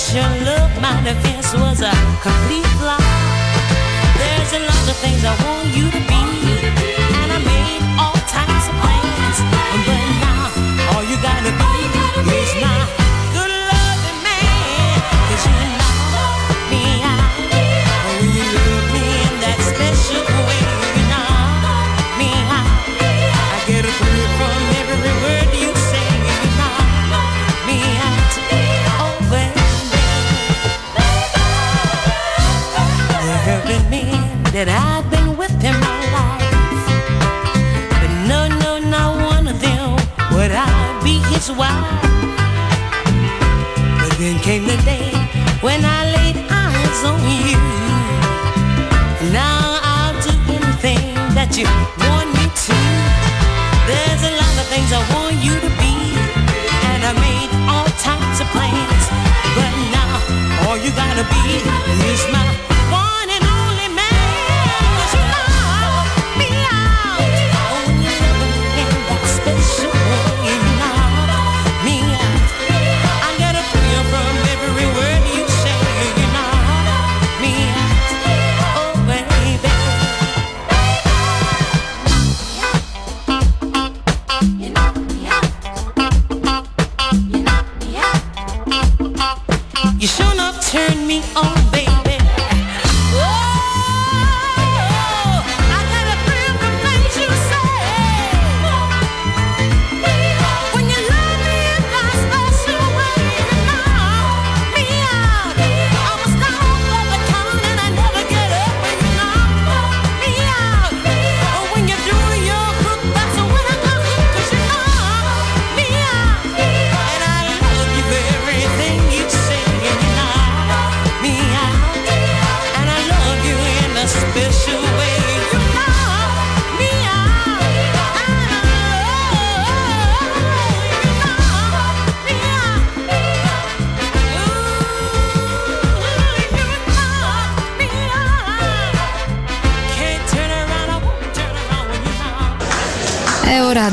Cause your love manifest was a complete lie There's a lot of things I want you to be was. But then came the day when I laid eyes on you. Now I'll do anything that you want me to. There's a lot of things I want you to be, and I made all types of plans. But now all you gotta be is my